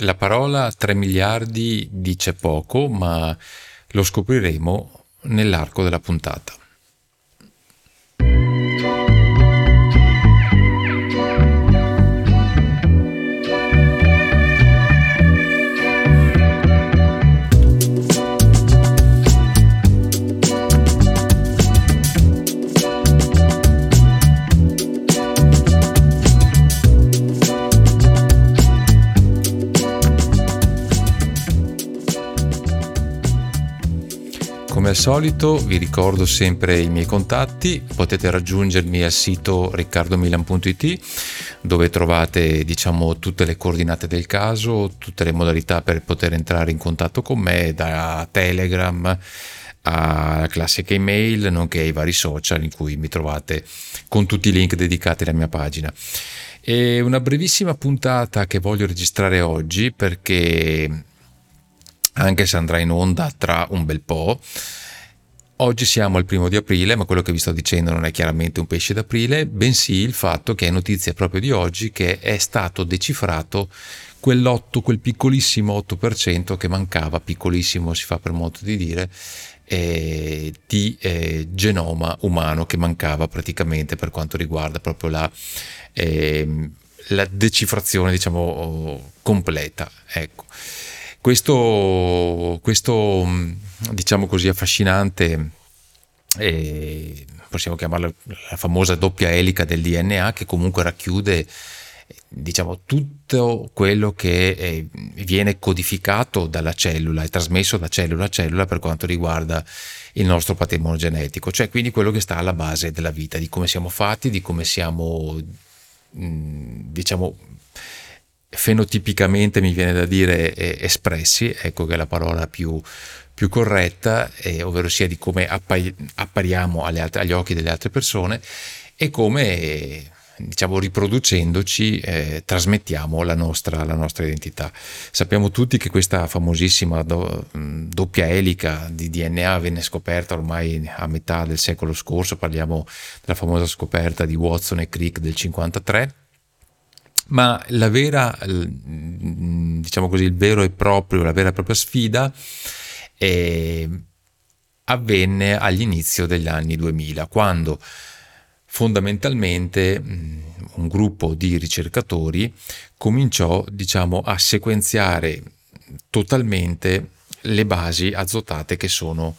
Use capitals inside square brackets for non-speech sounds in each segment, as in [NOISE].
La parola 3 miliardi dice poco, ma lo scopriremo nell'arco della puntata. Come al solito vi ricordo sempre i miei contatti, potete raggiungermi al sito riccardomilan.it dove trovate diciamo tutte le coordinate del caso, tutte le modalità per poter entrare in contatto con me da Telegram alla classica email, nonché ai vari social in cui mi trovate con tutti i link dedicati alla mia pagina. E una brevissima puntata che voglio registrare oggi perché anche se andrà in onda tra un bel po'. Oggi siamo al primo di aprile, ma quello che vi sto dicendo non è chiaramente un pesce d'aprile, bensì il fatto che è notizia proprio di oggi che è stato decifrato quell'8, quel piccolissimo 8% che mancava, piccolissimo si fa per modo di dire, eh, di eh, genoma umano che mancava praticamente per quanto riguarda proprio la, eh, la decifrazione, diciamo, completa. Ecco. Questo, questo diciamo così, affascinante, eh, possiamo chiamarla la famosa doppia elica del DNA, che comunque racchiude diciamo tutto quello che eh, viene codificato dalla cellula e trasmesso da cellula a cellula per quanto riguarda il nostro patrimonio genetico, cioè quindi quello che sta alla base della vita, di come siamo fatti, di come siamo diciamo fenotipicamente mi viene da dire espressi, ecco che è la parola più, più corretta, eh, ovvero sia di come appari- appariamo altre, agli occhi delle altre persone e come diciamo riproducendoci eh, trasmettiamo la nostra, la nostra, identità. Sappiamo tutti che questa famosissima do, doppia elica di DNA venne scoperta ormai a metà del secolo scorso, parliamo della famosa scoperta di Watson e Crick del 53 ma la vera, diciamo così, il vero e proprio, la vera e propria sfida eh, avvenne all'inizio degli anni 2000, quando fondamentalmente un gruppo di ricercatori cominciò, diciamo, a sequenziare totalmente le basi azotate che sono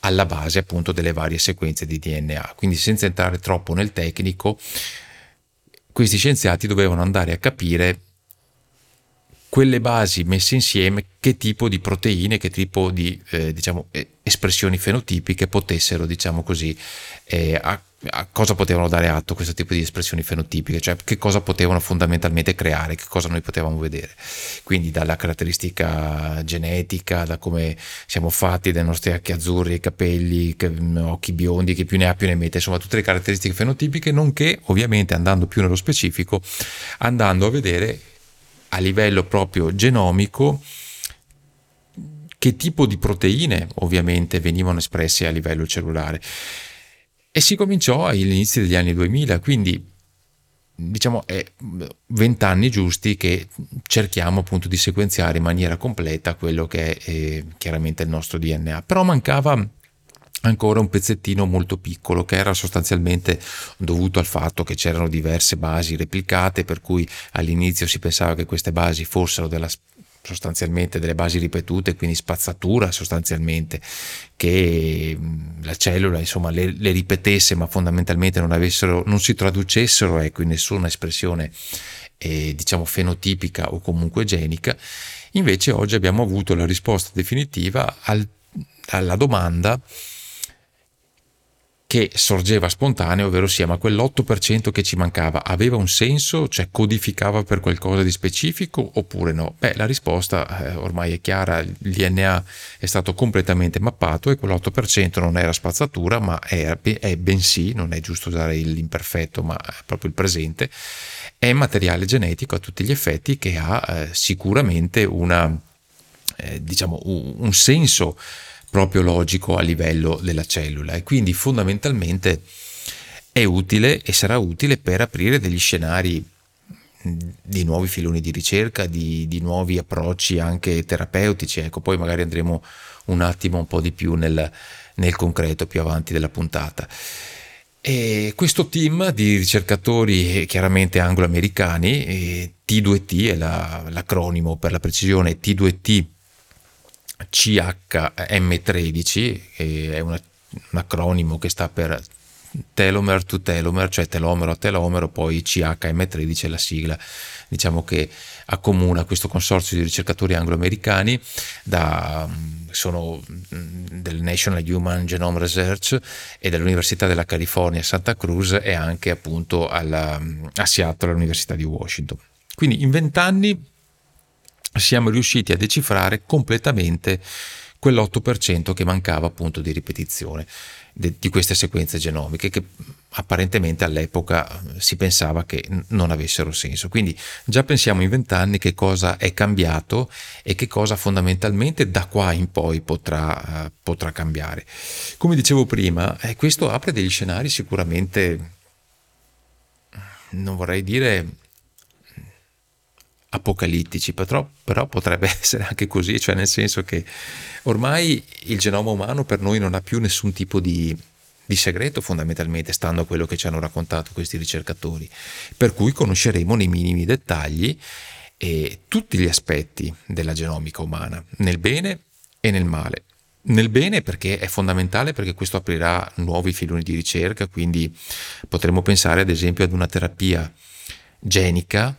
alla base appunto delle varie sequenze di DNA. Quindi senza entrare troppo nel tecnico, questi scienziati dovevano andare a capire quelle basi messe insieme che tipo di proteine, che tipo di eh, diciamo, espressioni fenotipiche potessero, diciamo così, eh, a, cosa potevano dare atto questo tipo di espressioni fenotipiche, cioè che cosa potevano fondamentalmente creare, che cosa noi potevamo vedere. Quindi dalla caratteristica genetica, da come siamo fatti, dai nostri occhi azzurri, capelli, occhi biondi, che più ne ha più ne mette, insomma tutte le caratteristiche fenotipiche, nonché ovviamente andando più nello specifico, andando a vedere a livello proprio genomico che tipo di proteine ovviamente venivano espresse a livello cellulare. E si cominciò all'inizio degli anni 2000, quindi diciamo è vent'anni giusti che cerchiamo appunto di sequenziare in maniera completa quello che è eh, chiaramente il nostro DNA. Però mancava ancora un pezzettino molto piccolo che era sostanzialmente dovuto al fatto che c'erano diverse basi replicate per cui all'inizio si pensava che queste basi fossero della sostanzialmente delle basi ripetute, quindi spazzatura sostanzialmente, che la cellula insomma le, le ripetesse ma fondamentalmente non, avessero, non si traducessero ecco, in nessuna espressione eh, diciamo fenotipica o comunque genica. Invece oggi abbiamo avuto la risposta definitiva al, alla domanda che sorgeva spontaneo, ovvero sia, ma quell'8% che ci mancava aveva un senso, cioè codificava per qualcosa di specifico oppure no? Beh, la risposta eh, ormai è chiara, il DNA è stato completamente mappato e quell'8% non era spazzatura, ma è, è bensì, non è giusto usare l'imperfetto, ma proprio il presente, è materiale genetico a tutti gli effetti che ha eh, sicuramente una, eh, diciamo, un, un senso proprio logico a livello della cellula e quindi fondamentalmente è utile e sarà utile per aprire degli scenari di nuovi filoni di ricerca, di, di, nuovi approcci anche terapeutici. Ecco, poi magari andremo un attimo un po' di più nel, nel concreto più avanti della puntata. E questo team di ricercatori chiaramente anglo-americani, T2T è la, l'acronimo per la precisione T2T CHM13, è una, un acronimo che sta per telomere to telomere, cioè telomero a telomero, poi CHM13 è la sigla, diciamo che accomuna questo consorzio di ricercatori anglo-americani, da, sono del National Human Genome Research e dell'Università della California Santa Cruz e anche appunto alla, a Seattle all'Università di Washington. Quindi in vent'anni siamo riusciti a decifrare completamente quell'8% che mancava appunto di ripetizione di queste sequenze genomiche che apparentemente all'epoca eh, si pensava che non avessero senso. Quindi già pensiamo in vent'anni che cosa è cambiato e che cosa fondamentalmente da qua in poi potrà, uh, potrà cambiare. Come dicevo prima, eh, questo apre degli scenari sicuramente, non vorrei dire apocalittici, però, però, potrebbe [LAUGHS] essere anche così, cioè nel senso che ormai il genoma umano per noi non ha più nessun tipo di, di segreto fondamentalmente, stando a quello che ci hanno raccontato questi ricercatori, per cui conosceremo nei minimi dettagli eh, tutti gli aspetti della genomica umana, nel bene e nel male. Nel bene perché è fondamentale perché questo aprirà nuovi filoni di ricerca, quindi potremmo pensare ad esempio ad una terapia genica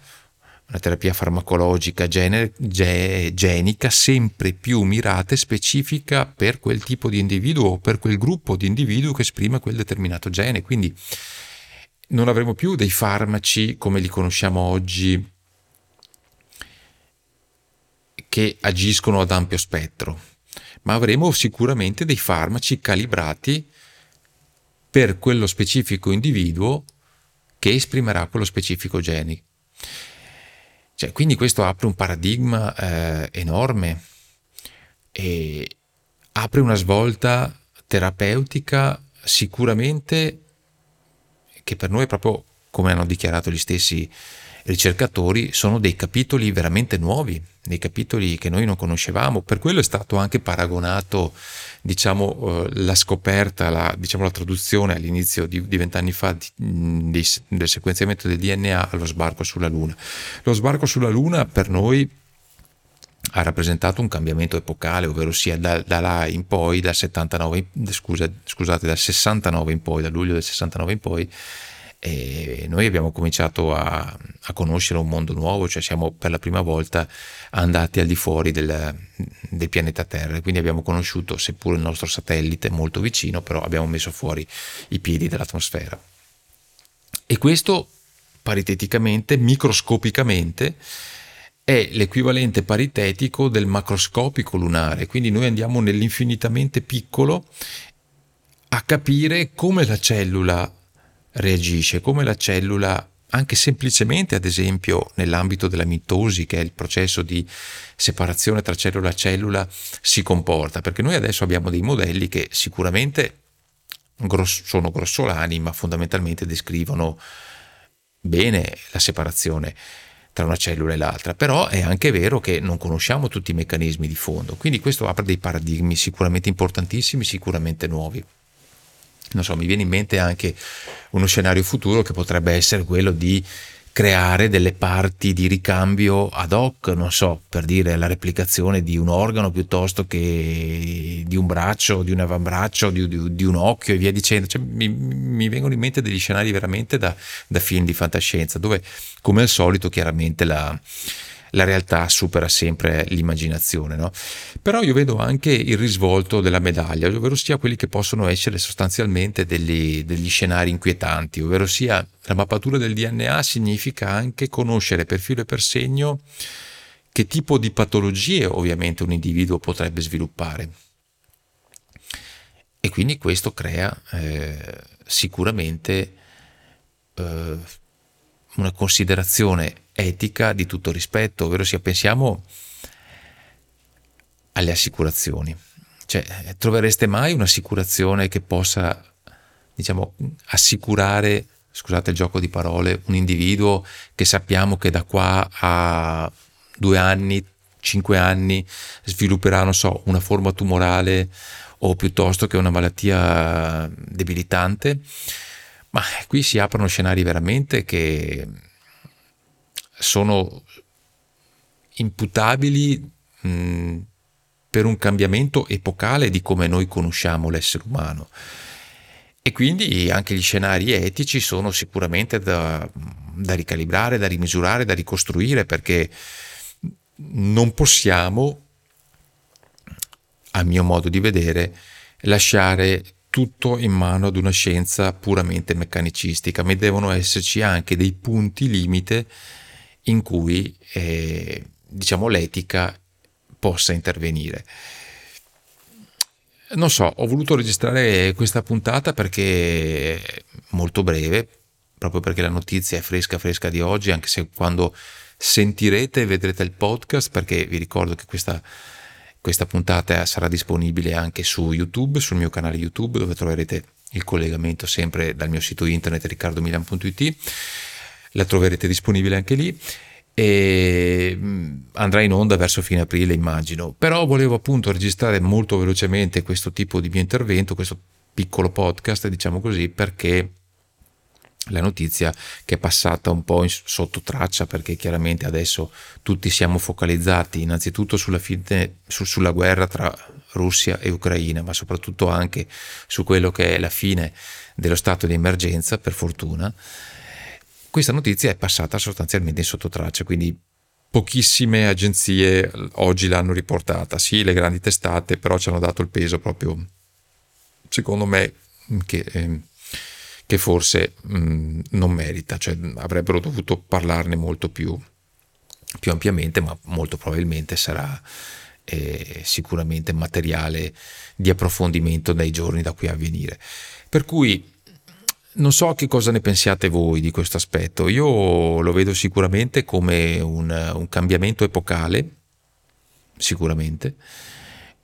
una terapia farmacologica gener- ge- genica sempre più mirata e specifica per quel tipo di individuo o per quel gruppo di individuo che esprime quel determinato gene. Quindi non avremo più dei farmaci come li conosciamo oggi che agiscono ad ampio spettro, ma avremo sicuramente dei farmaci calibrati per quello specifico individuo che esprimerà quello specifico gene. Cioè, quindi questo apre un paradigma eh, enorme e apre una svolta terapeutica sicuramente che per noi è proprio come hanno dichiarato gli stessi ricercatori sono dei capitoli veramente nuovi, dei capitoli che noi non conoscevamo. Per quello è stato anche paragonato, diciamo, eh, la scoperta, la, diciamo, la traduzione all'inizio di vent'anni fa di, di, del sequenziamento del DNA allo sbarco sulla Luna. Lo sbarco sulla Luna per noi ha rappresentato un cambiamento epocale, ovvero sia da, da là in poi, dal 79, scusa, scusate, dal 69 in poi, da luglio del 69 in poi, e noi abbiamo cominciato a, a, conoscere un mondo nuovo, cioè siamo per la prima volta andati al di fuori del, del, pianeta Terra, quindi abbiamo conosciuto, seppur il nostro satellite molto vicino, però abbiamo messo fuori i piedi dall'atmosfera. E questo pariteticamente, microscopicamente, è l'equivalente paritetico del macroscopico lunare, quindi noi andiamo nell'infinitamente piccolo a capire come la cellula reagisce, come la cellula anche semplicemente ad esempio nell'ambito della mitosi che è il processo di separazione tra cellula e cellula si comporta. Perché noi adesso abbiamo dei modelli che sicuramente sono grossolani ma fondamentalmente descrivono bene la separazione tra una cellula e l'altra. Però è anche vero che non conosciamo tutti i meccanismi di fondo. Quindi questo apre dei paradigmi sicuramente importantissimi sicuramente nuovi non so, mi viene in mente anche uno scenario futuro che potrebbe essere quello di creare delle parti di ricambio ad hoc, non so, per dire la replicazione di un organo piuttosto che di un braccio, di un avambraccio, di, di, di un occhio e via dicendo. Cioè, mi, mi, vengono in mente degli scenari veramente da, da film di fantascienza, dove come al solito chiaramente la, la realtà supera sempre l'immaginazione. No? Però io vedo anche il risvolto della medaglia, ovvero sia quelli che possono essere sostanzialmente degli, degli scenari inquietanti, ovvero sia la mappatura del DNA significa anche conoscere per filo e per segno che tipo di patologie ovviamente un individuo potrebbe sviluppare. E quindi questo crea eh, sicuramente eh, una considerazione etica di tutto rispetto, ovvero sia pensiamo alle assicurazioni. Cioè, trovereste mai un'assicurazione che possa, diciamo, assicurare scusate il gioco di parole, un individuo che sappiamo che da qua a due anni, cinque anni svilupperà, non so, una forma tumorale o piuttosto che una malattia debilitante, ma qui si aprono scenari veramente che sono imputabili mh, per un cambiamento epocale di come noi conosciamo l'essere umano. E quindi anche gli scenari etici sono sicuramente da, da ricalibrare, da rimisurare, da ricostruire, perché non possiamo, a mio modo di vedere, lasciare tutto in mano ad una scienza puramente meccanicistica, ma devono esserci anche dei punti limite in cui eh, diciamo l'etica possa intervenire. Non so, ho voluto registrare questa puntata perché è molto breve, proprio perché la notizia è fresca fresca di oggi, anche se quando sentirete vedrete il podcast, perché vi ricordo che questa, questa puntata sarà disponibile anche su YouTube, sul mio canale YouTube, dove troverete il collegamento sempre dal mio sito internet riccardomilan.it, la troverete disponibile anche lì. E mm, andrà in onda verso fine aprile immagino. Però volevo appunto registrare molto velocemente questo tipo di mio intervento questo piccolo podcast diciamo così perché la notizia che è passata un po' sotto traccia perché chiaramente adesso tutti siamo focalizzati innanzitutto sulla, fine, su, sulla guerra tra Russia e Ucraina ma soprattutto anche su quello che è la fine dello stato di emergenza per fortuna. Questa notizia è passata sostanzialmente in sottotraccia, quindi pochissime agenzie oggi l'hanno riportata, sì le grandi testate, però ci hanno dato il peso proprio, secondo me, che, eh, che forse mh, mm, non merita, cioè avrebbero dovuto parlarne molto più, più ampiamente, ma molto probabilmente sarà eh, sicuramente materiale di approfondimento nei giorni da qui a venire. Per cui non so che cosa ne pensiate voi di questo aspetto, io lo vedo sicuramente come un, un cambiamento epocale, sicuramente,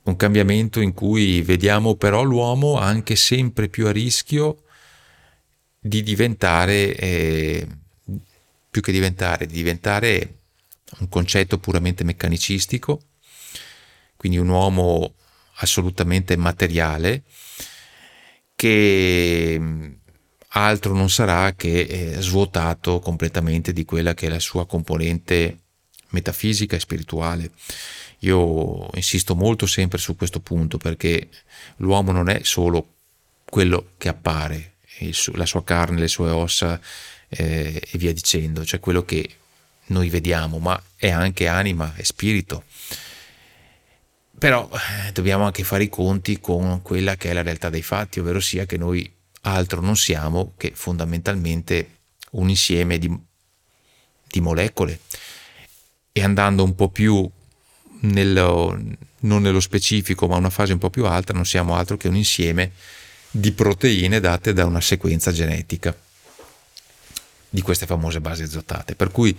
un cambiamento in cui vediamo però l'uomo anche sempre più a rischio di diventare, eh, più che diventare, di diventare un concetto puramente meccanicistico, quindi un uomo assolutamente materiale che altro non sarà che eh, svuotato completamente di quella che è la sua componente metafisica e spirituale. Io insisto molto sempre su questo punto perché l'uomo non è solo quello che appare, la sua carne, le sue ossa eh, e via dicendo, cioè quello che noi vediamo, ma è anche anima e spirito. Però eh, dobbiamo anche fare i conti con quella che è la realtà dei fatti, ovvero sia che noi altro non siamo che fondamentalmente un insieme di, di molecole e andando un po' più nello, non nello specifico ma una fase un po' più alta non siamo altro che un insieme di proteine date da una sequenza genetica di queste famose basi azotate. Per cui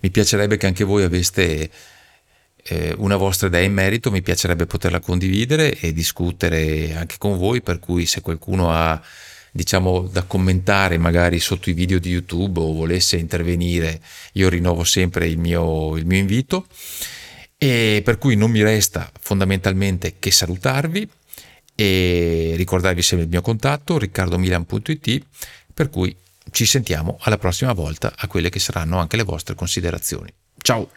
mi piacerebbe che anche voi aveste eh, una vostra idea in merito mi piacerebbe poterla condividere e discutere anche con voi per cui se qualcuno ha diciamo da commentare magari sotto i video di YouTube o volesse intervenire, io rinnovo sempre il mio, il mio invito. E per cui non mi resta fondamentalmente che salutarvi e ricordarvi sempre il mio contatto riccardomilan.it per cui ci sentiamo alla prossima volta a quelle che saranno anche le vostre considerazioni. Ciao!